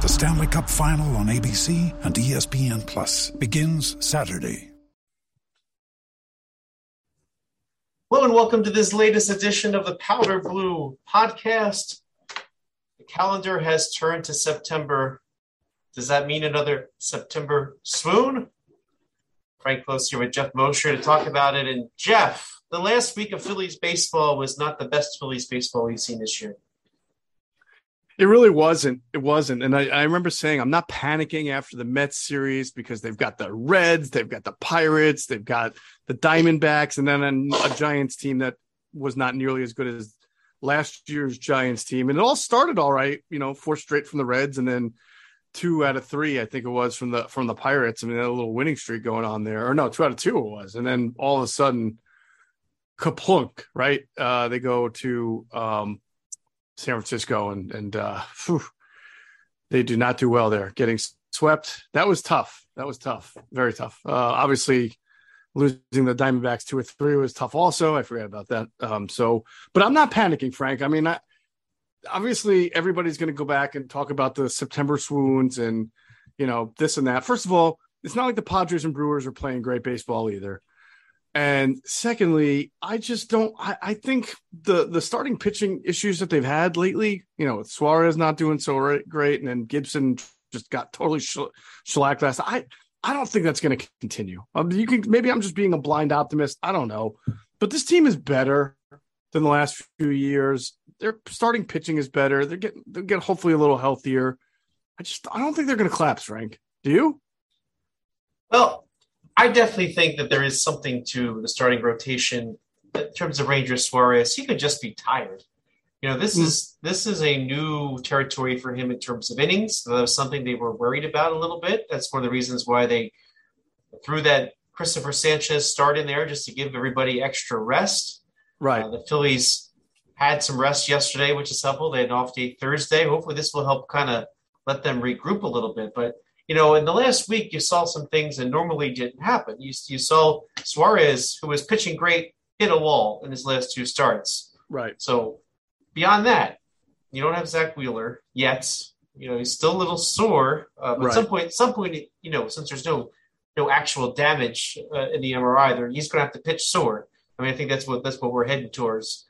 The Stanley Cup Final on ABC and ESPN Plus begins Saturday. Hello and welcome to this latest edition of the Powder Blue podcast. The calendar has turned to September. Does that mean another September swoon? Frank Klose here with Geoff Mosher to talk about it. And Geoff, the last week of Phillies baseball was not the best Phillies baseball we've seen this year. It really wasn't. It wasn't. And I, I, remember saying, I'm not panicking after the Mets series because they've got the Reds, they've got the Pirates, they've got the Diamondbacks, and then a Giants team that was not nearly as good as last year's Giants team. And it all started all right, you know, four straight from the Reds and then two out of three, I think it was from the from the Pirates. I mean, a little winning streak going on there. Or no, two out of two it was. And then all of a sudden, kaplunk, right? Uh, they go to um San Francisco, and and uh, whew, they do not do well there. Getting swept that was tough. That was tough, very tough. Uh, obviously, losing the Diamondbacks two or three was tough. Also, I forgot about that. Um, so, but I'm not panicking, Frank. I mean, I, obviously, everybody's going to go back and talk about the September swoons and you know this and that. First of all, it's not like the Padres and Brewers are playing great baseball either. And secondly, I just don't. I, I, think the the starting pitching issues that they've had lately, you know, with Suarez not doing so great, and then Gibson just got totally shellacked last. I I don't think that's going to continue. Um, you can maybe I'm just being a blind optimist. I don't know, but this team is better than the last few years. Their starting pitching is better. They're getting they'll get hopefully a little healthier. I just I don't think they're going to collapse, Frank. Do you? Well, I definitely think that there is something to the starting rotation in terms of Ranger Suarez. He could just be tired. You know, this mm-hmm. is this is a new territory for him in terms of innings. That was something they were worried about a little bit. That's one of the reasons why they threw that Christopher Sanchez start in there just to give everybody extra rest. Right. Uh, the Phillies had some rest yesterday, which is helpful. They had an off day Thursday. Hopefully, this will help kind of let them regroup a little bit. But you know, in the last week, you saw some things that normally didn't happen. You, you saw Suarez, who was pitching great, hit a wall in his last two starts. Right. So beyond that, you don't have Zack Wheeler yet. You know, he's still a little sore. Uh, but right. at some point, some point, you know, since there's no no actual damage uh, in the MRI, there he's going to have to pitch sore. I mean, I think that's what that's what we're heading towards.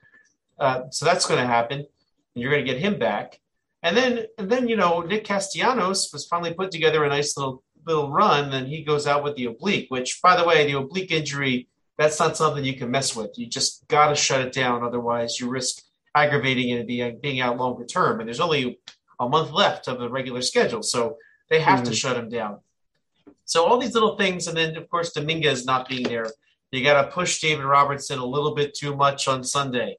Uh, so that's going to happen, and you're going to get him back. And then, and then you know, Nick Castellanos was finally put together a nice little little run. Then he goes out with the oblique, which, by the way, the oblique injury that's not something you can mess with. You just got to shut it down, otherwise you risk aggravating it and being being out longer term. And there's only a month left of the regular schedule, so they have mm-hmm. to shut him down. So all these little things, and then of course Dominguez not being there. You got to push David Robertson a little bit too much on Sunday.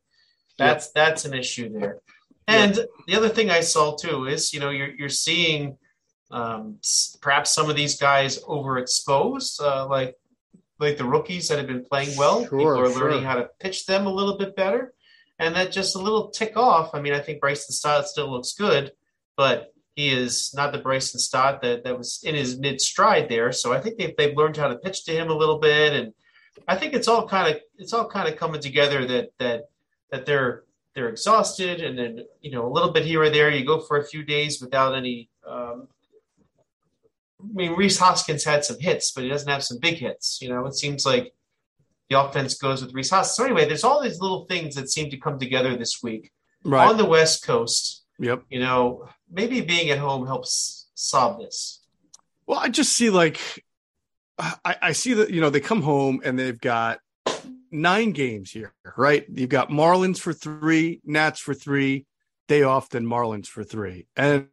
That's yep. that's an issue there. And yeah. the other thing I saw too is, you know, you're you're seeing um, perhaps some of these guys overexposed, uh, like like the rookies that have been playing well. Sure, People are sure. learning how to pitch them a little bit better, and that just a little tick off. I mean, I think Bryson Stott still looks good, but he is not the Bryson Stott that that was in his mid stride there. So I think they've they've learned how to pitch to him a little bit, and I think it's all kind of it's all kind of coming together that that that they're they're exhausted, and then you know a little bit here or there. You go for a few days without any. Um, I mean, Rhys Hoskins had some hits, but he doesn't have some big hits. You know, it seems like the offense goes with Rhys Hoskins. So anyway, there's all these little things that seem to come together this week right. on the West Coast. Yep. You know, maybe being at home helps solve this. Well, I just see like I, I see that you know they come home and they've got nine games here, right? You've got Marlins for three, Nats for three, day off, then Marlins for three, and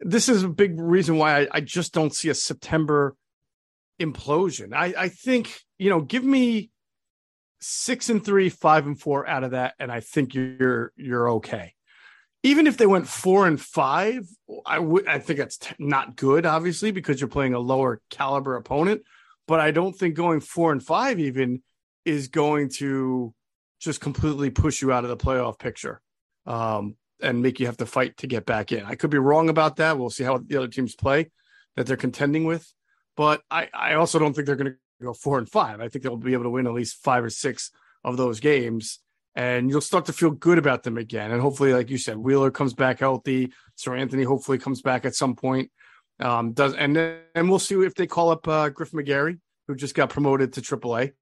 this is a big reason why I, I just don't see a September implosion. I, I think you know, give me six and three, five and four out of that, and I think you're you're okay. Even if they went four and five, I would I think that's t- not good, obviously, because you're playing a lower caliber opponent. But I don't think going four and five even is going to just completely push you out of the playoff picture um, and make you have to fight to get back in. I could be wrong about that. We'll see how the other teams play that they're contending with. But I, I also don't think they're going to go four and five. I think they'll be able to win at least five or six of those games, and you'll start to feel good about them again. And hopefully, like you said, Wheeler comes back healthy. Seranthony hopefully comes back at some point. Um, does and then and we'll see if they call up uh, Griff McGarry, who just got promoted to AAA.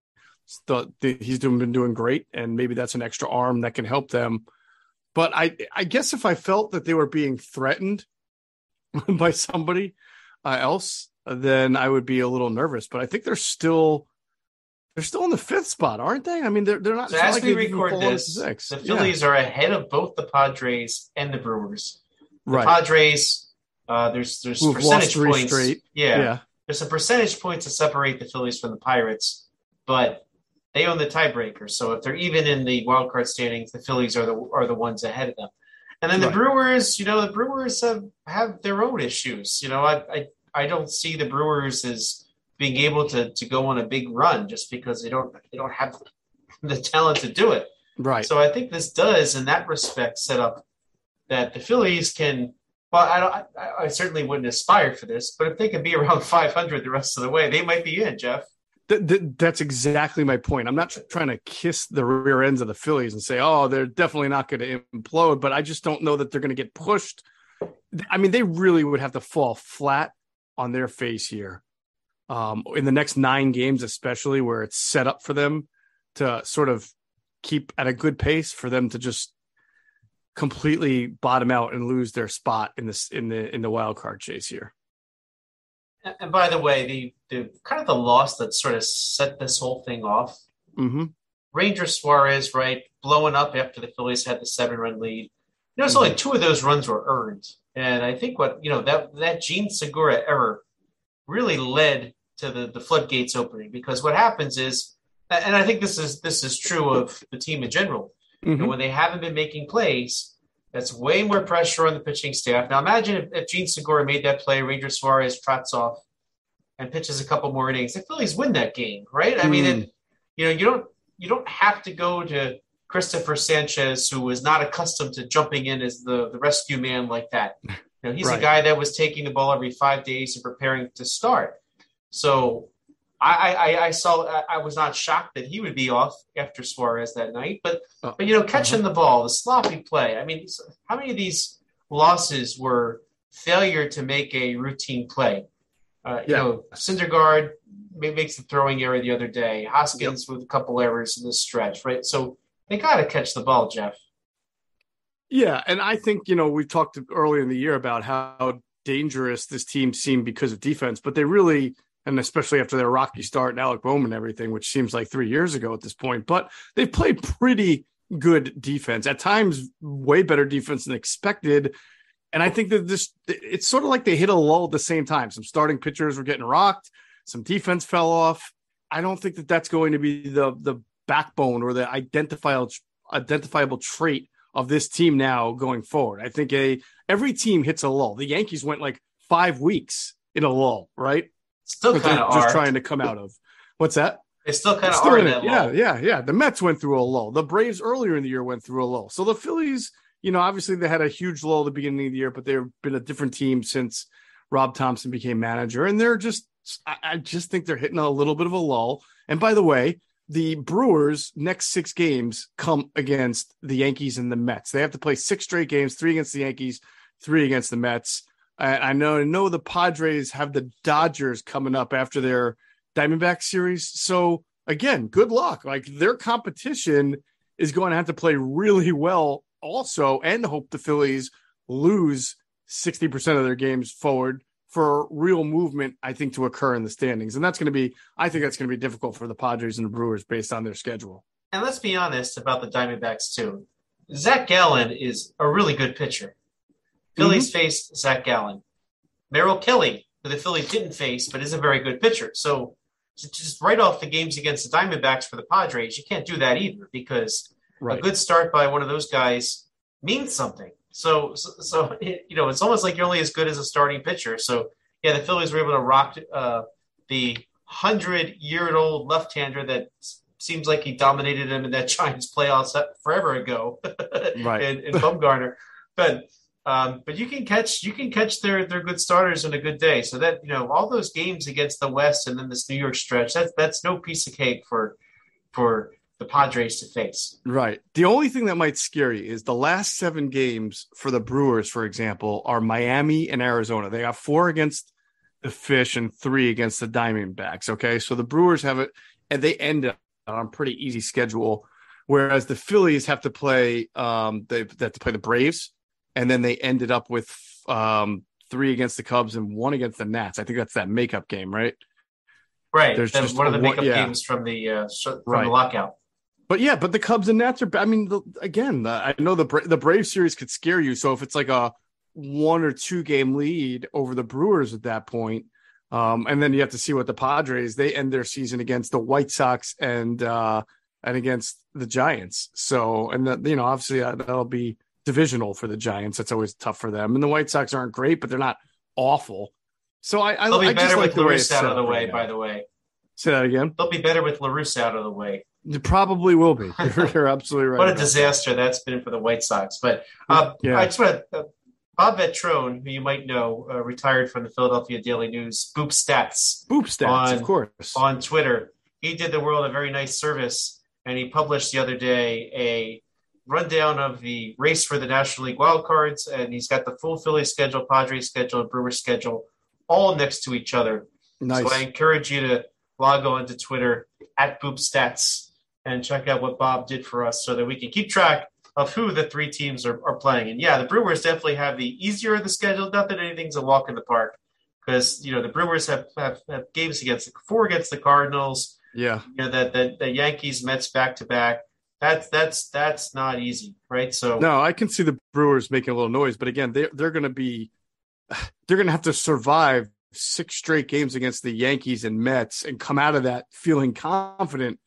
The, he's doing, been doing great, and maybe that's an extra arm that can help them. But I, I guess if I felt that they were being threatened by somebody uh, else, then I would be a little nervous. But I think they're still they're still in the fifth spot, aren't they? I mean, they're they're not. So as like we record this, the Phillies yeah. are ahead of both the Padres and the Brewers. The right. Padres, uh, there's there's Who've percentage points. Yeah, yeah, there's a percentage point to separate the Phillies from the Pirates, but they own the tiebreaker. So if they're even in the wild card standings, the Phillies are the are the ones ahead of them. And then right. the Brewers, you know, the Brewers have have their own issues. You know, I, I I don't see the Brewers as being able to to go on a big run just because they don't they don't have the talent to do it. Right. So I think this does, in that respect, set up that the Phillies can. Well, I don't. I, I certainly wouldn't aspire for this, but if they can be around 500 the rest of the way, they might be in. Geoff. Th- th- that's exactly my point. I'm not trying to kiss the rear ends of the Phillies and say, "Oh, they're definitely not going to implode," but I just don't know that they're going to get pushed. I mean, they really would have to fall flat on their face here um, in the next nine games, especially where it's set up for them to sort of keep at a good pace for them to just completely bottom out and lose their spot in this in the in the wild card chase here. And by the way, the the kind of the loss that sort of set this whole thing off. Mm-hmm. Ranger Suarez, right, blowing up after the Phillies had the seven run lead. You know, mm-hmm. only two of those runs were earned. And I think what you know that that Jean Segura error really led to the the floodgates opening because what happens is, and I think this is this is true of the team in general. Mm-hmm. You know, when they haven't been making plays, that's way more pressure on the pitching staff. Now imagine if, if Jean Segura made that play, Ranger Suarez trots off and pitches a couple more innings. The Phillies win that game, right? I mean, it, mm. you know, you don't you don't have to go to Christopher Sanchez, who was not accustomed to jumping in as the, the rescue man like that. You know, he's right. a guy that was taking the ball every five days and preparing to start. So I, I, I saw I was not shocked that he would be off after Suarez that night, but uh, but you know catching uh-huh. the ball, the sloppy play. I mean, how many of these losses were failure to make a routine play? Uh, you yeah. know, Syndergaard makes the throwing error the other day. Hoskins yep. with a couple errors in this stretch, right? So they got to catch the ball, Geoff. Yeah, and I think you know we talked earlier in the year about how dangerous this team seemed because of defense, but they really, and especially after their rocky start and Alec Bohm and everything, which seems like three years ago at this point, but they've played pretty good defense at times, way better defense than expected. And I think that this, it's sort of like they hit a lull at the same time. Some starting pitchers were getting rocked, some defense fell off. I don't think that that's going to be the the backbone or the identifiable identifiable trait of this team now going forward. I think a every team hits a lull. The Yankees went like five weeks in a lull, right? Still kind of just trying to come out of. What's that? It's still kind of are. Yeah, yeah, yeah. The Mets went through a lull. The Braves earlier in the year went through a lull. So the Phillies, you know, obviously they had a huge lull at the beginning of the year, but they've been a different team since Rob Thompson became manager, and they're just. I, I just think they're hitting a little bit of a lull. And by the way, the Brewers' next six games come against the Yankees and the Mets. They have to play six straight games, three against the Yankees, three against the Mets. I know, I know the Padres have the Dodgers coming up after their Diamondback series. So again, good luck. Like their competition is going to have to play really well also, and hope the Phillies lose 60% of their games forward for real movement, I think, to occur in the standings. And that's going to be, I think that's going to be difficult for the Padres and the Brewers based on their schedule. And let's be honest about the Diamondbacks, too. Zac Gallen is a really good pitcher. Phillies mm-hmm. faced Zac Gallen. Merrill Kelly, who the Phillies didn't face, but is a very good pitcher. So just write off the games against the Diamondbacks for the Padres. You can't do that either because right. a good start by one of those guys means something. So, so, so, you know, it's almost like you're only as good as a starting pitcher. So, yeah, the Phillies were able to rock uh, the hundred-year-old left-hander that seems like he dominated them in that Giants playoffs forever ago, right? in, in Bumgarner, but um, but you can catch you can catch their their good starters on a good day. So that you know all those games against the West and then this New York stretch that's that's no piece of cake for for the Padres to face. Right. The only thing that might scare you is the last seven games for the Brewers, for example, are Miami and Arizona. They have four against the Fish and three against the Diamondbacks. Okay. So the Brewers have it and they end up on a pretty easy schedule. Whereas the Phillies have to play um they, they have to play the Braves and then they ended up with um three against the Cubs and one against the Nats. I think that's that makeup game, right? Right. There's just one of the makeup yeah. games from the uh, from right. the lockout. But yeah, but the Cubs and Nats are. I mean, the, again, the, I know the the Brave series could scare you. So if it's like a one or two game lead over the Brewers at that point, um, and then you have to see what the Padres they end their season against the White Sox and uh, and against the Giants. So and that you know obviously uh, that'll be divisional for the Giants. That's always tough for them. And the White Sox aren't great, but they're not awful. So I, I, They'll be I better with like Lewis out of the way. By the way, say that again. They'll be better with La Russa out of the way. It probably will be. You're, you're absolutely right. what a disaster that's been for the White Sox. But uh, yeah. I just want to, uh, Bob Vetrone, who you might know, uh, retired from the Philadelphia Daily News, Boop Stats. Boop Stats, on, of course. On Twitter. He did the world a very nice service, and he published the other day a rundown of the race for the National League wildcards, and he's got the full Philly schedule, Padres schedule, and Brewers schedule all next to each other. Nice. So I encourage you to log on to Twitter at Boop Stats and check out what Bob did for us so that we can keep track of who the three teams are, are playing. And yeah, the Brewers definitely have the easier of the schedule. Not that anything's a walk in the park because, you know, the Brewers have, have, have games against the four against the Cardinals. Yeah. You know, that the, the Yankees, Mets back to back. That's that's that's not easy, right? So no, I can see the Brewers making a little noise, but again, they're they're going to be they're going to have to survive six straight games against the Yankees and Mets and come out of that feeling confident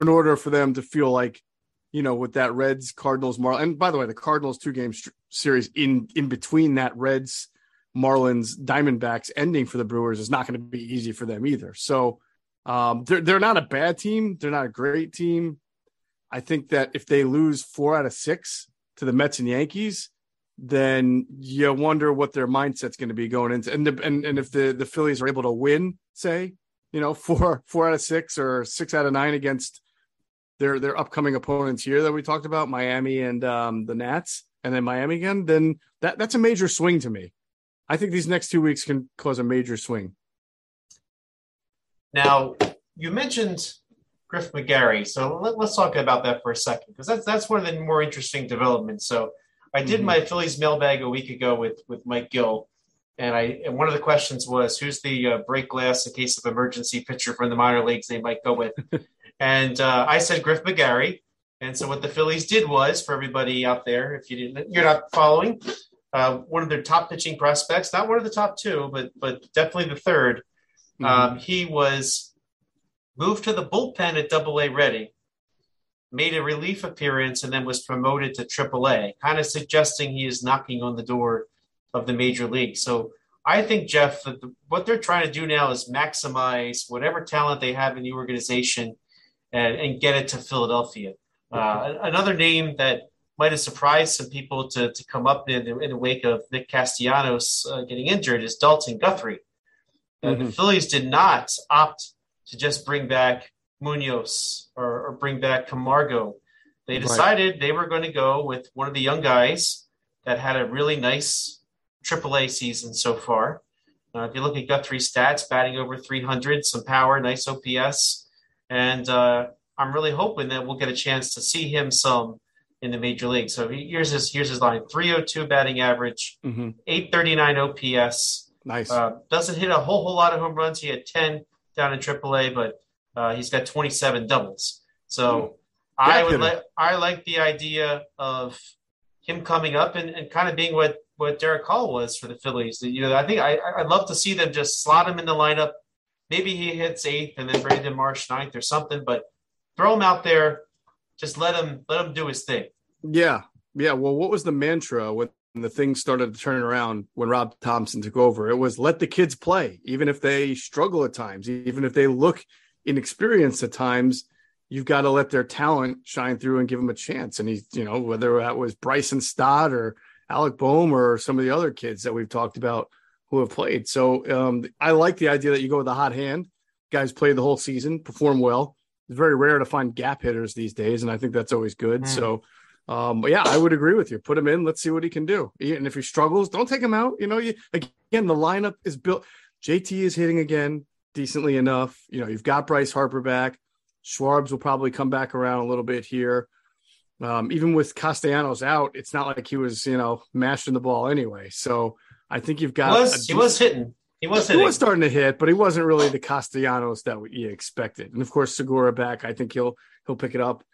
in order for them to feel like, you know, with that Reds, Cardinals, Marlins. And by the way, the Cardinals two game series in in between that Reds, Marlins, Diamondbacks ending for the Brewers is not going to be easy for them either. So um, they're they're not a bad team. They're not a great team. I think that if they lose four out of six to the Mets and Yankees, then you wonder what their mindset's going to be going into. And the, and and if the the Phillies are able to win, say you know, four four out of six or six out of nine against their their upcoming opponents here that we talked about, Miami and um, the Nats, and then Miami again, then that that's a major swing to me. I think these next two weeks can cause a major swing. Now, you mentioned Griff McGarry, so let, us talk about that for a second because that's that's one of the more interesting developments. So, I did mm-hmm. my Phillies mailbag a week ago with with Mike Gill, and I and one of the questions was who's the uh, break glass in case of emergency pitcher from the minor leagues they might go with, and uh, I said Griff McGarry. And so what the Phillies did was for everybody out there, if you didn't, you're not following, uh, one of their top pitching prospects, not one of the top two, but but definitely the 3rd mm-hmm. um, he was moved to the bullpen at Double A Reading, made a relief appearance, and then was promoted to Triple A, kind of suggesting he is knocking on the door of the major league. So I think Geoff, that the, what they're trying to do now is maximize whatever talent they have in the organization and, and get it to Philadelphia. Uh, another name that might have surprised some people to, to come up in the, in the wake of Nick Castellanos uh, getting injured is Dalton Guthrie. Uh, mm-hmm. The Phillies did not opt to just bring back Munoz or, or bring back Camargo. They decided right. they were going to go with one of the young guys that had a really nice AAA season so far. Uh, if you look at Guthrie's stats, batting over 300, some power, nice OPS, and uh, I'm really hoping that we'll get a chance to see him some in the major league. So here's his here's his line: 302 batting average, mm-hmm. 839 OPS, Nice. Uh, doesn't hit a whole whole lot of home runs. He had ten down in AAA, but uh, he's got 27 doubles. So mm. I would like I like the idea of him coming up and, and kind of being what what Darick Hall was for the Phillies. You know, I think I I'd love to see them just slot him in the lineup. Maybe he hits eighth and then Brandon Marsh ninth or something, but throw him out there. Just let him let him do his thing. Yeah, yeah. Well, what was the mantra when the things started to turn around when Rob Thompson took over? It was let the kids play, even if they struggle at times, even if they look inexperienced at times you've got to let their talent shine through and give them a chance. And he's, you know, whether that was Bryson Stott or Alec Bohm or some of the other kids that we've talked about who have played. So um, I like the idea that you go with a hot hand. Guys play the whole season, perform well. It's very rare to find gap hitters these days, and I think that's always good. Mm. So, um, but yeah, I would agree with you. Put him in. Let's see what he can do. And if he struggles, don't take him out. You know, you again the lineup is built. JT is hitting again decently enough. You know, you've got Bryce Harper back. Schwarbs will probably come back around a little bit here. Um, even with Castellanos out, it's not like he was, you know, mashing the ball anyway. So I think you've got. He was, he was hitting. He was hitting. He was starting to hit, but he wasn't really the Castellanos that we expected. And of course, Segura back. I think he'll he'll pick it up.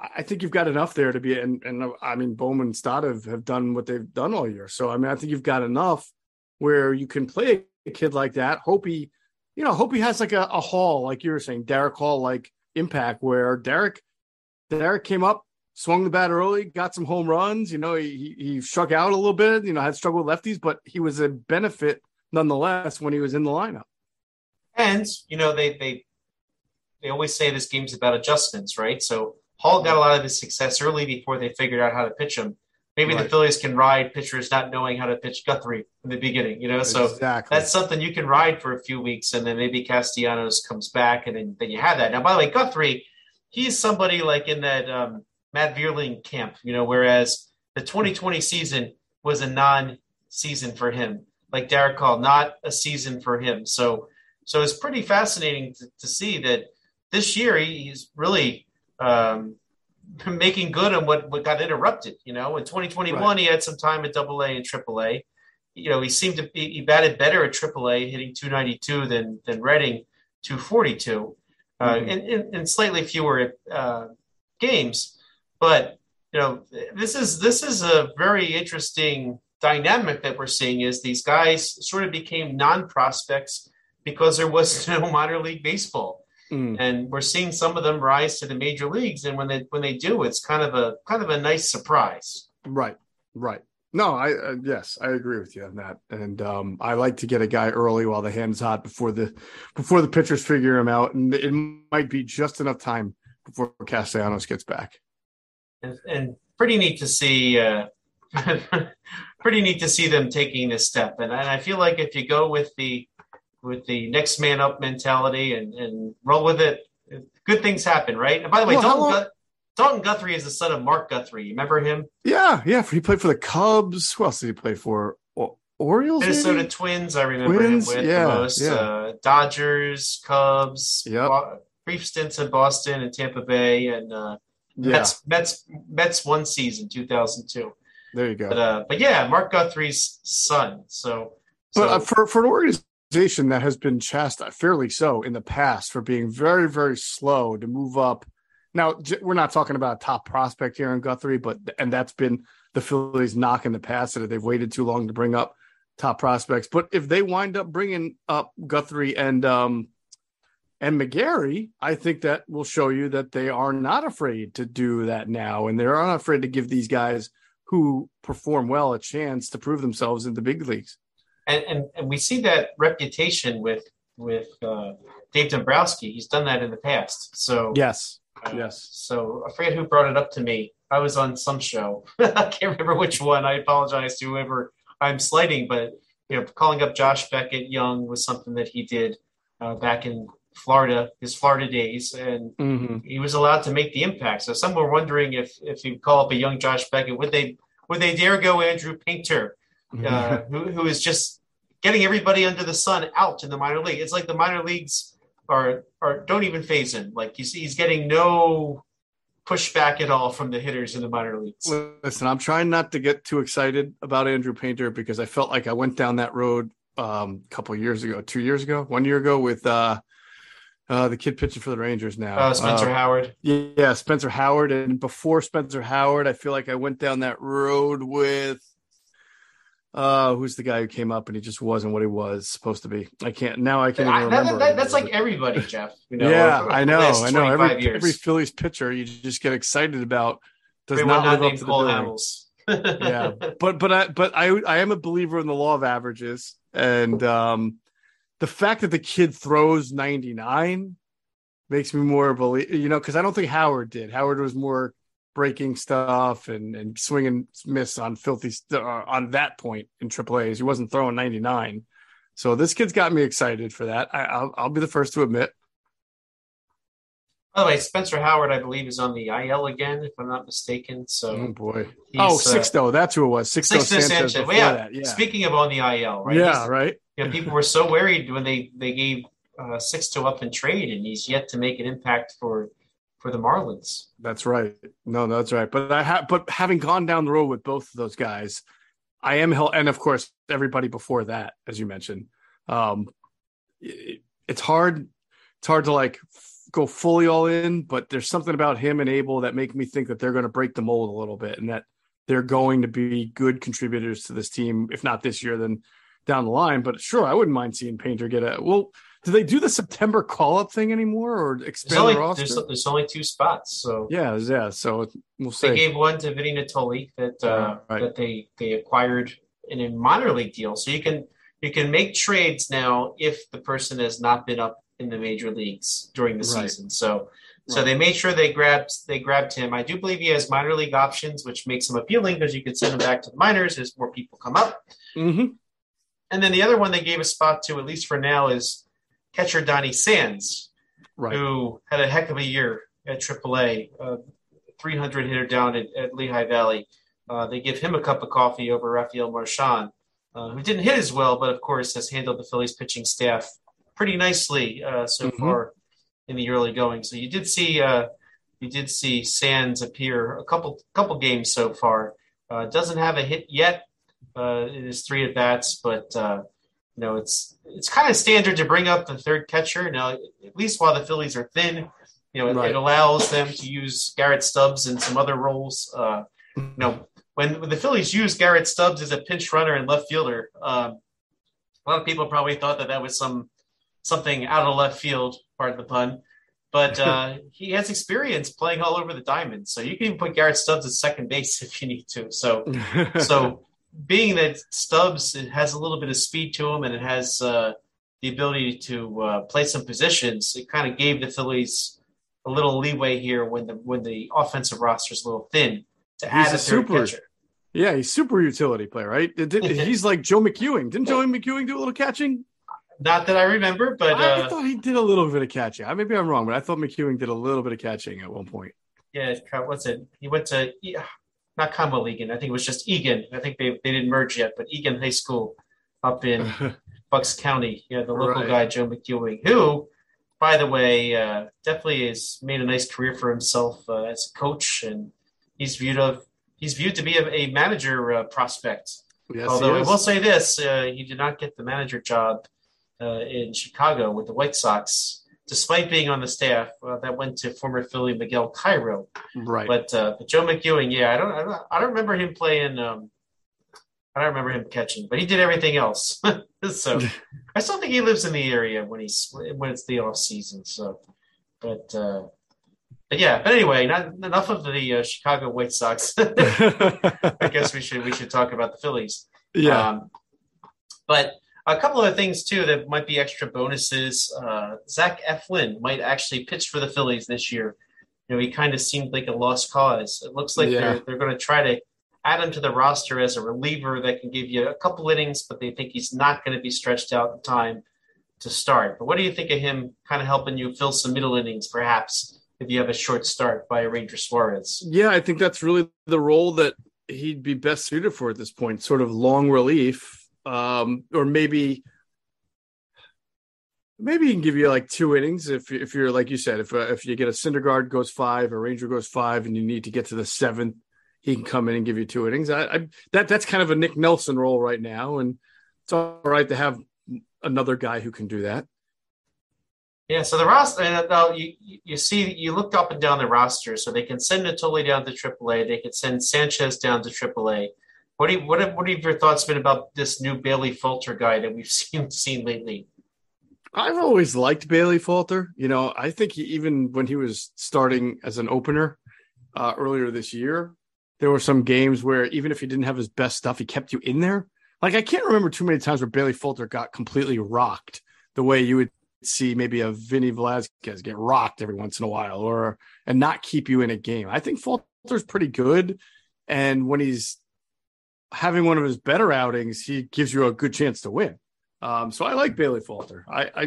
I think you've got enough there to be, and, and I mean, Bohm and Stott have, have done what they've done all year. So I mean, I think you've got enough where you can play a kid like that. Hope he, you know, hope he has like a, a Hall, like you were saying, Darick Hall, like impact where Darick Derek came up, swung the bat early, got some home runs. You know, he he struck out a little bit. You know, had struggled with lefties, but he was a benefit nonetheless when he was in the lineup. And you know, they they they always say this game's about adjustments, right? So Hall got a lot of his success early before they figured out how to pitch him. Maybe right. the Phillies can ride pitchers not knowing how to pitch Guthrie in the beginning, you know. So exactly. that's something you can ride for a few weeks, and then maybe Castellanos comes back, and then, then you have that. Now, by the way, Guthrie, he's somebody like in that um, Matt Vierling camp, you know. Whereas the 2020 season was a non-season for him, like Darick Hall, not a season for him. So, so it's pretty fascinating to, to see that this year he's really um, making good on what, what got interrupted. You know, in 2021, right. he had some time at Double A and Triple A. You know, he seemed to be he batted better at Triple A, hitting 292 than than Reading 242, uh, mm-hmm. uh, in, in, in, slightly fewer uh, games. But you know, this is this is a very interesting dynamic that we're seeing. Is these guys sort of became non prospects because there was no minor league baseball. Mm. And we're seeing some of them rise to the major leagues, and when they when they do, it's kind of a kind of a nice surprise. Right, right. No, I uh, yes, I agree with you on that, and um, I like to get a guy early while the hand's hot before the before the pitchers figure him out, and it might be just enough time before Castellanos gets back. And, and pretty neat to see, uh, pretty neat to see them taking this step, and, and I feel like if you go with the with the next man up mentality and, and roll with it. Good things happen, right? And by the way, well, Dalton, Dalton Guthrie is the son of Mark Guthrie. You remember him? Yeah, yeah. He played for the Cubs. Who else did he play for? O- Orioles, Minnesota maybe? Twins. I remember Twins? him with yeah, the most. Yeah. Uh, Dodgers, Cubs. Yep. brief stints in Boston and Tampa Bay, and uh, yeah. Mets. Mets. Mets one season, two thousand two. There you go. But, uh, but yeah, Mark Guthrie's son. So, so but uh, for for an that has been chastised fairly so in the past for being very, very slow to move up. Now, we're not talking about a top prospect here in Guthrie, but and that's been the Phillies' knock in the past that they've waited too long to bring up top prospects. But if they wind up bringing up Guthrie and um, and McGarry, I think that will show you that they are not afraid to do that now, and they're not afraid to give these guys who perform well a chance to prove themselves in the big leagues and, and, and we see that reputation with with uh, Dave Dombrowski. He's done that in the past. So yes, uh, yes. So I forget who brought it up to me. I was on some show. I can't remember which one. I apologize to whoever I'm slighting, but you know, calling up Josh Beckett Young was something that he did uh, back in Florida, his Florida days, and mm-hmm. he was allowed to make the impact. So some were wondering if if you call up a young Josh Beckett, would they would they dare go Andrew Painter, uh, who who is just getting everybody under the sun out in the minor league. It's like the minor leagues are are don't even phase him. Like you see, he's getting no pushback at all from the hitters in the minor leagues. Listen, I'm trying not to get too excited about Andrew Painter because I felt like I went down that road um, a couple years ago, two years ago, one year ago with uh, uh, the kid pitching for the Rangers now. Uh, Spencer Uh, Howard. Yeah, Spencer Howard. And before Spencer Howard, I feel like I went down that road with uh who's the guy who came up and he just wasn't what he was supposed to be. I can't now I can't I- that- remember. that- that's like everybody, Geoff. You know, yeah, I know, I know. Every years. every Phillies pitcher you just get excited about does Everyone not live up to Cole the. Hamels. yeah but but i but i i am a believer in the law of averages and um the fact that the kid throws 99 makes me more believe you know because i don't think howard did howard was more breaking stuff and and swinging miss on filthy st- uh, on that point in triple a's. He wasn't throwing 99 so this kid's got me excited for that. I, I'll, I'll be the first to admit. By the way, Spencer Howard, I believe, is on the IL again, if I'm not mistaken. So oh boy. oh uh, Sixto, that's who it was. Sixto, Sixto sanchez, Sanchez. Well, yeah, that yeah. Speaking of on the IL, right? yeah He's- right. You know, people were so worried when they they gave uh, Sixto up in trade, and he's yet to make an impact for for the Marlins. That's right. No, that's right. But I have, but having gone down the road with both of those guys, I am hell, and of course everybody before that, as you mentioned. Um, it, it's hard. It's hard to like f- go fully all in, but there's something about him and Abel that make me think that they're going to break the mold a little bit, and that they're going to be good contributors to this team. If not this year, then down the line. But sure, I wouldn't mind seeing Painter get a. Well, do they do the September call up thing anymore, or There's expand only the roster? there's, there's only two spots, so Yeah, yeah. So we'll see. they gave one to Vinny Nittoli that uh, Right. that they they acquired in a minor league deal. So you can you can make trades now if the person has not been up in the major leagues during the Right. season. So so they made sure they grabbed they grabbed him. I do believe he has minor league options, which makes him appealing because you can send him back to the minors as more people come up. hmm And then the other one they gave a spot to, at least for now, is catcher Donny Sands, Right. who had a heck of a year at AAA, uh, 300 hitter down at, at Lehigh Valley. Uh, they give him a cup of coffee over Rafael Marchán, uh, who didn't hit as well, but of course has handled the Phillies pitching staff pretty nicely uh, so Mhm. far in the early going. So you did see uh, you did see Sands appear a couple couple games so far. Uh, doesn't have a hit yet uh, in his three at bats, but uh, you know it's it's kind of standard to bring up the third catcher. Now, at least while the Phillies are thin, you know it, Right. it allows them to use Garrett Stubbs in some other roles. Uh, you know when, when the Phillies used Garrett Stubbs as a pinch runner and left fielder, um, a lot of people probably thought that that was some something out of left field, part of the pun. But uh, he has experience playing all over the diamond, so you can even put Garrett Stubbs at second base if you need to. So, so being that Stubbs it has a little bit of speed to him and it has uh, the ability to uh, play some positions, it kind of gave the Phillies a little leeway here when the when the offensive roster is a little thin to He's add a a third super- catcher. yeah, he's super utility player, right? He's like Joe McEwing. Didn't Joe McEwing do a little catching? Not that I remember, but I, uh, thought he did a little bit of catching. I- Maybe I'm wrong, but I thought McEwing did a little bit of catching at one point. yeah, what's it? He went to yeah, not Conwell-Egan. I think it was just Egan. I think they they didn't merge yet, but Egan High School up in Bucks County. Yeah, the local Right. guy Joe McEwing, who, by the way, uh, definitely has made a nice career for himself uh, as a coach, and he's viewed of he's viewed to be a, a manager uh, prospect. yes, Although I will say this, uh, he did not get the manager job uh, in Chicago with the White Sox, despite being on the staff. Uh, that went to former Philly Miguel Cairo. right. But, uh, but Joe McEwing, yeah, I don't, I don't, I don't remember him playing. Um, I don't remember him catching, but he did everything else. so I still think he lives in the area when he's when it's the off season. So, but uh, but yeah, but anyway, not enough of the uh, Chicago White Sox. I guess we should we should talk about the Phillies. yeah. Um, but a couple of things too that might be extra bonuses. Uh, Zach Eflin might actually pitch for the Phillies this year. You know, he kind of seemed like a lost cause. It looks like Yeah. they're they're going to try to add him to the roster as a reliever that can give you a couple innings, but they think he's not going to be stretched out in time to start. But what do you think of him kind of helping you fill some middle innings, perhaps, if you have a short start by Ranger Suarez? Yeah, I think that's really the role that he'd be best suited for at this point, sort of long relief, um, or maybe maybe he can give you like two innings if if you're like you said, if uh, if you get a Syndergaard goes five, a Ranger goes five, and you need to get to the seventh, he can come in and give you two innings. I, I that that's kind of a Nick Nelson role right now, and it's all right to have another guy who can do that. Yeah, so the roster, now you you see, you looked up and down the roster, so they can send Nittoli down to AAA, they could send Sanchez down to AAA. What do you, what have, what have your thoughts been about this new Bailey Falter guy that we've seen seen lately? I've always liked Bailey Falter. You know, I think he, even when he was starting as an opener uh, earlier this year, there were some games where even if he didn't have his best stuff, he kept you in there. Like I can't remember too many times where Bailey Falter got completely rocked the way you would see maybe a Vinny Velasquez get rocked every once in a while or and not keep you in a game. I think Falter's pretty good. And when he's having one of his better outings, he gives you a good chance to win. Um, so I like Bailey Falter. I, I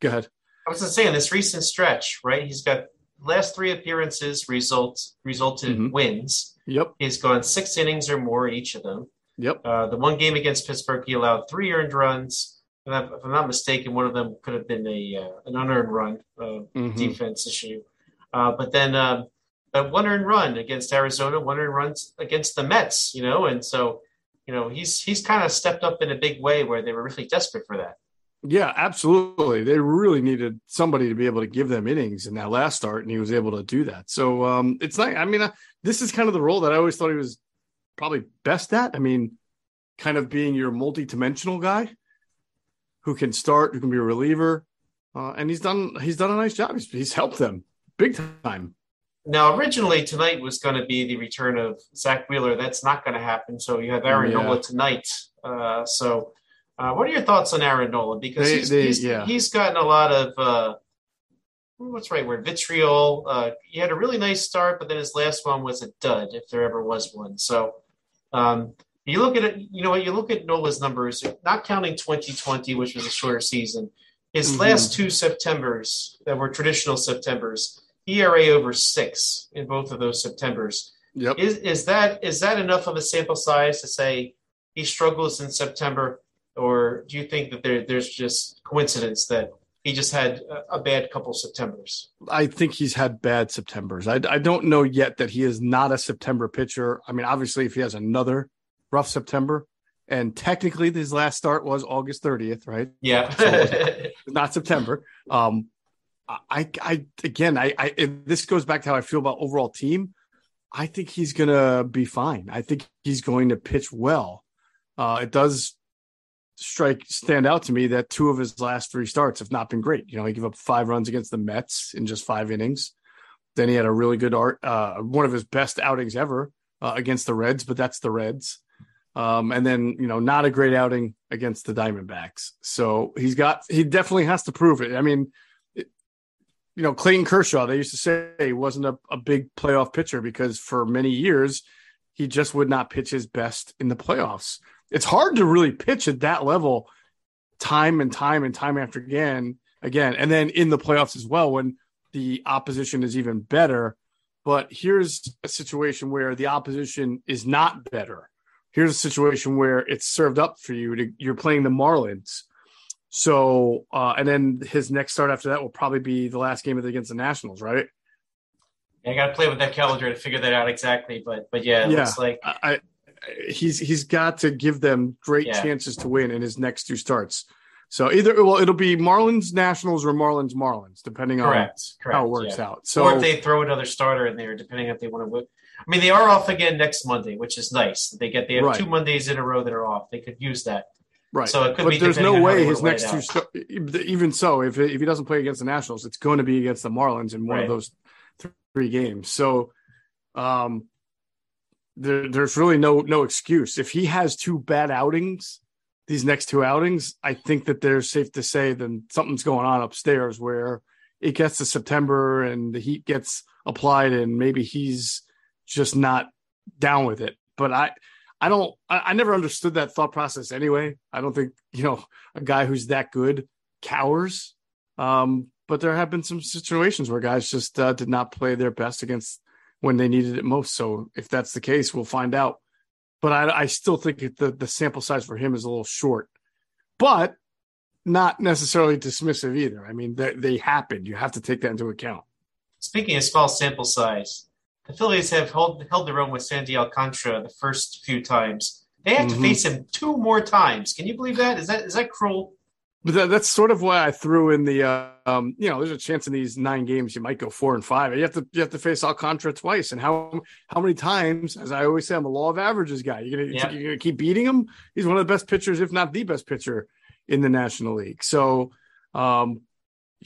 go ahead. I was just saying this recent stretch, right? He's got last three appearances results resulted mm-hmm. in wins. Yep. He's gone six innings or more in each of them. Yep. Uh, the one game against Pittsburgh, he allowed three earned runs if I'm not mistaken, one of them could have been a uh, an unearned run uh, mm-hmm. defense issue. Uh, but then um, a one earned run against Arizona, one earned runs against the Mets, you know, and so you know he's he's kind of stepped up in a big way where they were really desperate for that. Yeah, absolutely. They really needed somebody to be able to give them innings in that last start, and he was able to do that. So um, it's not. I mean, uh, this is kind of the role that I always thought he was probably best at. I mean, kind of being your multi-dimensional guy who can start, who can be a reliever, uh, and he's done he's done a nice job. He's, he's helped them big time. Now, originally tonight was going to be the return of Zack Wheeler. That's not going to happen. So you have Aaron yeah. Nola tonight. Uh, so, uh, what are your thoughts on Aaron Nola? Because they, he's, they, he's, yeah. he's gotten a lot of uh, what's right word vitriol. Uh, he had a really nice start, but then his last one was a dud, if there ever was one. So. Um, you look at it, you know what, you look at Nola's numbers, not counting 2020, which was a shorter season, his mm-hmm. last two Septembers that were traditional Septembers, ERA over six in both of those Septembers. Yep. Is is that is that enough of a sample size to say he struggles in September, or do you think that there there's just coincidence that he just had a, a bad couple Septembers? I think he's had bad Septembers. I, I don't know yet that he is not a September pitcher. I mean, obviously, if he has another rough September. And technically, his last start was August 30th, right? Yeah, so not September. Um, I, I again, I, I this goes back to how I feel about overall team. I think he's gonna be fine. I think he's going to pitch well. Uh, it does strike stand out to me that two of his last three starts have not been great. You know, he gave up five runs against the Mets in just five innings. Then he had a really good art, uh, one of his best outings ever uh, against the Reds, but that's the Reds. Um, and then, you know, not a great outing against the Diamondbacks. So he's got, he definitely has to prove it. I mean, you know, Clayton Kershaw, they used to say wasn't a, a big playoff pitcher because for many years, he just would not pitch his best in the playoffs. It's hard to really pitch at that level time and time and time after again, again, and then in the playoffs as well when the opposition is even better. But here's a situation where the opposition is not better here's a situation where it's served up for you to you're playing the Marlins. So uh, and then his next start after that will probably be the last game of the, against the Nationals, right? Yeah, I got to play with that calendar to figure that out exactly. But but yeah, it yeah, looks like I, he's he's got to give them great yeah. chances to win in his next two starts. So either well, it'll be Marlins Nationals or Marlins Marlins, depending correct, on correct, how it works yeah. out. So or if they throw another starter in there, depending if they want to I mean, they are off again next Monday, which is nice. They get they have right. two Mondays in a row that are off. They could use that. Right. So it could but be. There's no way his next two. St- even so, if if he doesn't play against the Nationals, it's going to be against the Marlins in one right. of those three games. So, um, there, there's really no no excuse if he has two bad outings. These next two outings, I think that they're safe to say then something's going on upstairs where it gets to September and the heat gets applied and maybe he's just not down with it. But I, I don't, I, I, never understood that thought process anyway. I don't think, you know, a guy who's that good cowers. Um, but there have been some situations where guys just uh, did not play their best against when they needed it most. So if that's the case, we'll find out. But I, I still think the, the sample size for him is a little short, but not necessarily dismissive either. I mean, they, they happened. You have to take that into account. Speaking of small sample size, the Phillies have held, held their own with Sandy Alcantara the first few times. They have mm-hmm. to face him two more times. Can you believe that? Is that is that cruel? But that, that's sort of why I threw in the, uh, um, you know, there's a chance in these nine games you might go four and five. You have to you have to face Alcantara twice, and how how many times? As I always say, I'm a law of averages guy. You're gonna yeah. you're gonna keep beating him. He's one of the best pitchers, if not the best pitcher in the National League. So, um,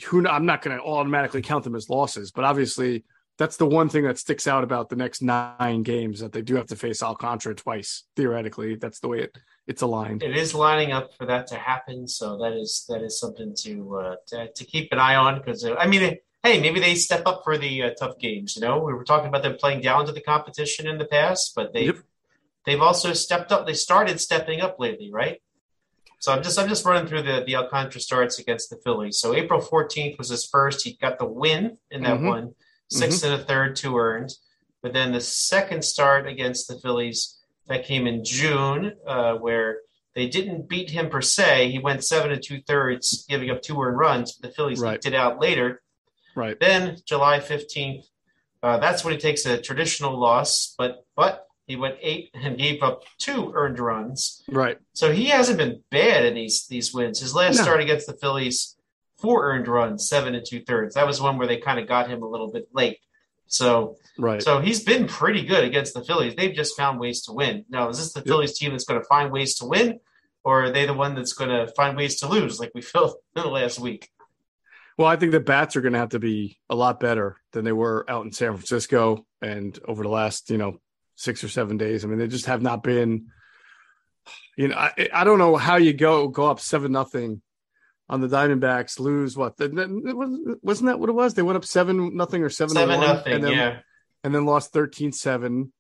who I'm not going to automatically count them as losses, but obviously that's the one thing that sticks out about the next nine games that they do have to face Alcantara twice. Theoretically, that's the way it it's aligned. It is lining up for that to happen, so that is that is something to uh, to, to keep an eye on because uh, I mean, hey, maybe they step up for the uh, tough games. You know, we were talking about them playing down to the competition in the past, but they yep. they've also stepped up. They started stepping up lately, right? So I'm just I'm just running through the the Alcantara starts against the Phillies. So April 14th was his first. He got the win in that mm-hmm. one, 6 mm-hmm. and a third, two earned. But then the second start against the Phillies that came in June, uh, where they didn't beat him per se. He went seven and two thirds, giving up two earned runs. But the Phillies right. it out later. Right. Then July 15th, uh, that's when he takes a traditional loss, but but he went eight and gave up two earned runs. Right. So he hasn't been bad in these these wins. His last no. start against the Phillies, four earned runs, seven and two thirds. That was one where they kind of got him a little bit late. So right. So he's been pretty good against the Phillies. They've just found ways to win. Now, is this the yep. Phillies team that's going to find ways to win, or are they the one that's going to find ways to lose, like we felt in the last week? Well, I think the bats are going to have to be a lot better than they were out in San Francisco and over the last, you know, six or seven days. I mean, they just have not been. You know, I, I don't know how you go go up seven nothing on the Diamondbacks, lose what? Wasn't that what it was? They went up seven nothing or seven seven nothing, and then, yeah, and then lost 13-7.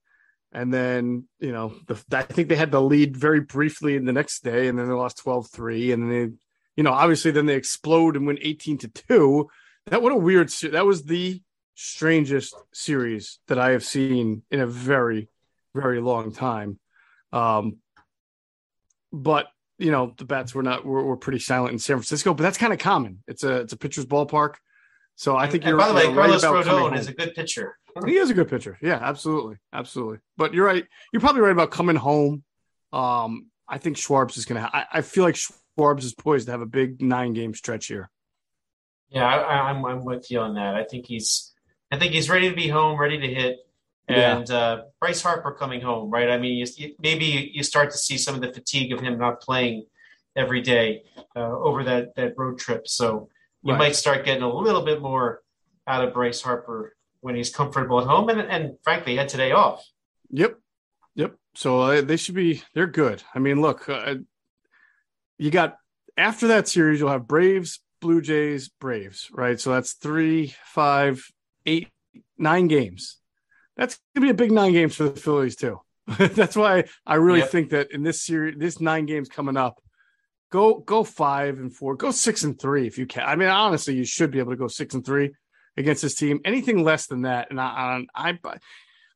and then you know the, I think they had the lead very briefly in the next day, and then they lost 12-3. and then they, you know, obviously then they explode and win eighteen to two. That what a weird. That was the strangest series that I have seen in a very, very long time. Um, but you know the bats were not were, were pretty silent in San Francisco, but that's kind of common. It's a it's a pitcher's ballpark, so I think and, you're. And by the way, Carlos right Rodon is a good pitcher. He is a good pitcher. Yeah, absolutely, absolutely. But you're right. You're probably right about coming home. Um, I think Schwartz is going to. I, I feel like Schwartz is poised to have a big nine game stretch here. Yeah, I, I'm I'm with you on that. I think he's I think he's ready to be home, ready to hit. And yeah. uh, Bryce Harper coming home, right? I mean, you, maybe you start to see some of the fatigue of him not playing every day uh, over that that road trip. So you right. might start getting a little bit more out of Bryce Harper when he's comfortable at home, and and frankly, had today off. Yep, yep. So uh, they should be. They're good. I mean, look, uh, you got after that series, you'll have Braves, Blue Jays, Braves, right? So that's three, five, eight, nine games. That's gonna be a big nine games for the Phillies too. That's why I really yep. think that in this series, this nine games coming up, go go five and four, go six and three if you can. I mean, honestly, you should be able to go six and three against this team. Anything less than that, and I I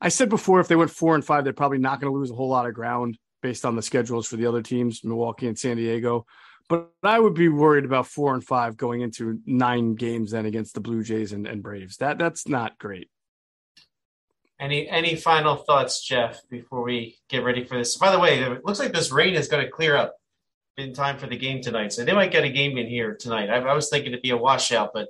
I said before, if they went four and five, they're probably not going to lose a whole lot of ground based on the schedules for the other teams, Milwaukee and San Diego. But I would be worried about four and five going into nine games then against the Blue Jays and, and Braves. That that's not great. Any any final thoughts, Geoff, before we get ready for this? By the way, it looks like this rain is going to clear up in time for the game tonight, so they might get a game in here tonight. I, I was thinking it'd be a washout, but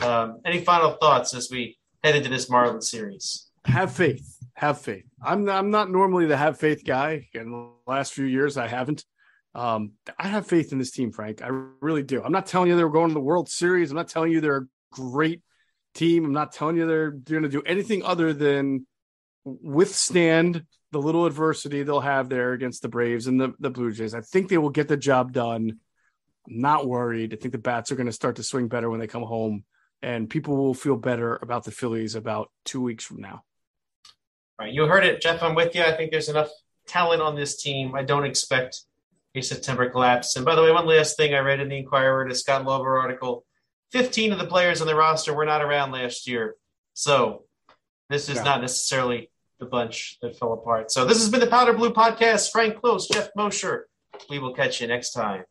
um, any final thoughts as we head into this Marlins series? Have faith. Have faith. I'm I'm not normally the have faith guy. In the last few years, I haven't. Um, I have faith in this team, Frank. I really do. I'm not telling you they're going to the World Series. I'm not telling you they're a great team. I'm not telling you they're going to do anything other than withstand the little adversity they'll have there against the Braves and the, the Blue Jays. I think they will get the job done. I'm not worried. I think the bats are going to start to swing better when they come home, and people will feel better about the Phillies about two weeks from now. All right, you heard it, Geoff. I'm with you. I think there's enough talent on this team. I don't expect a September collapse. And by the way, one last thing I read in the Inquirer, the Scott Lauber article 15 of the players on the roster were not around last year. So this is yeah. not necessarily the bunch that fell apart. So this has been the Powder Blue Podcast. Frank Klose, Geoff Mosher. We will catch you next time.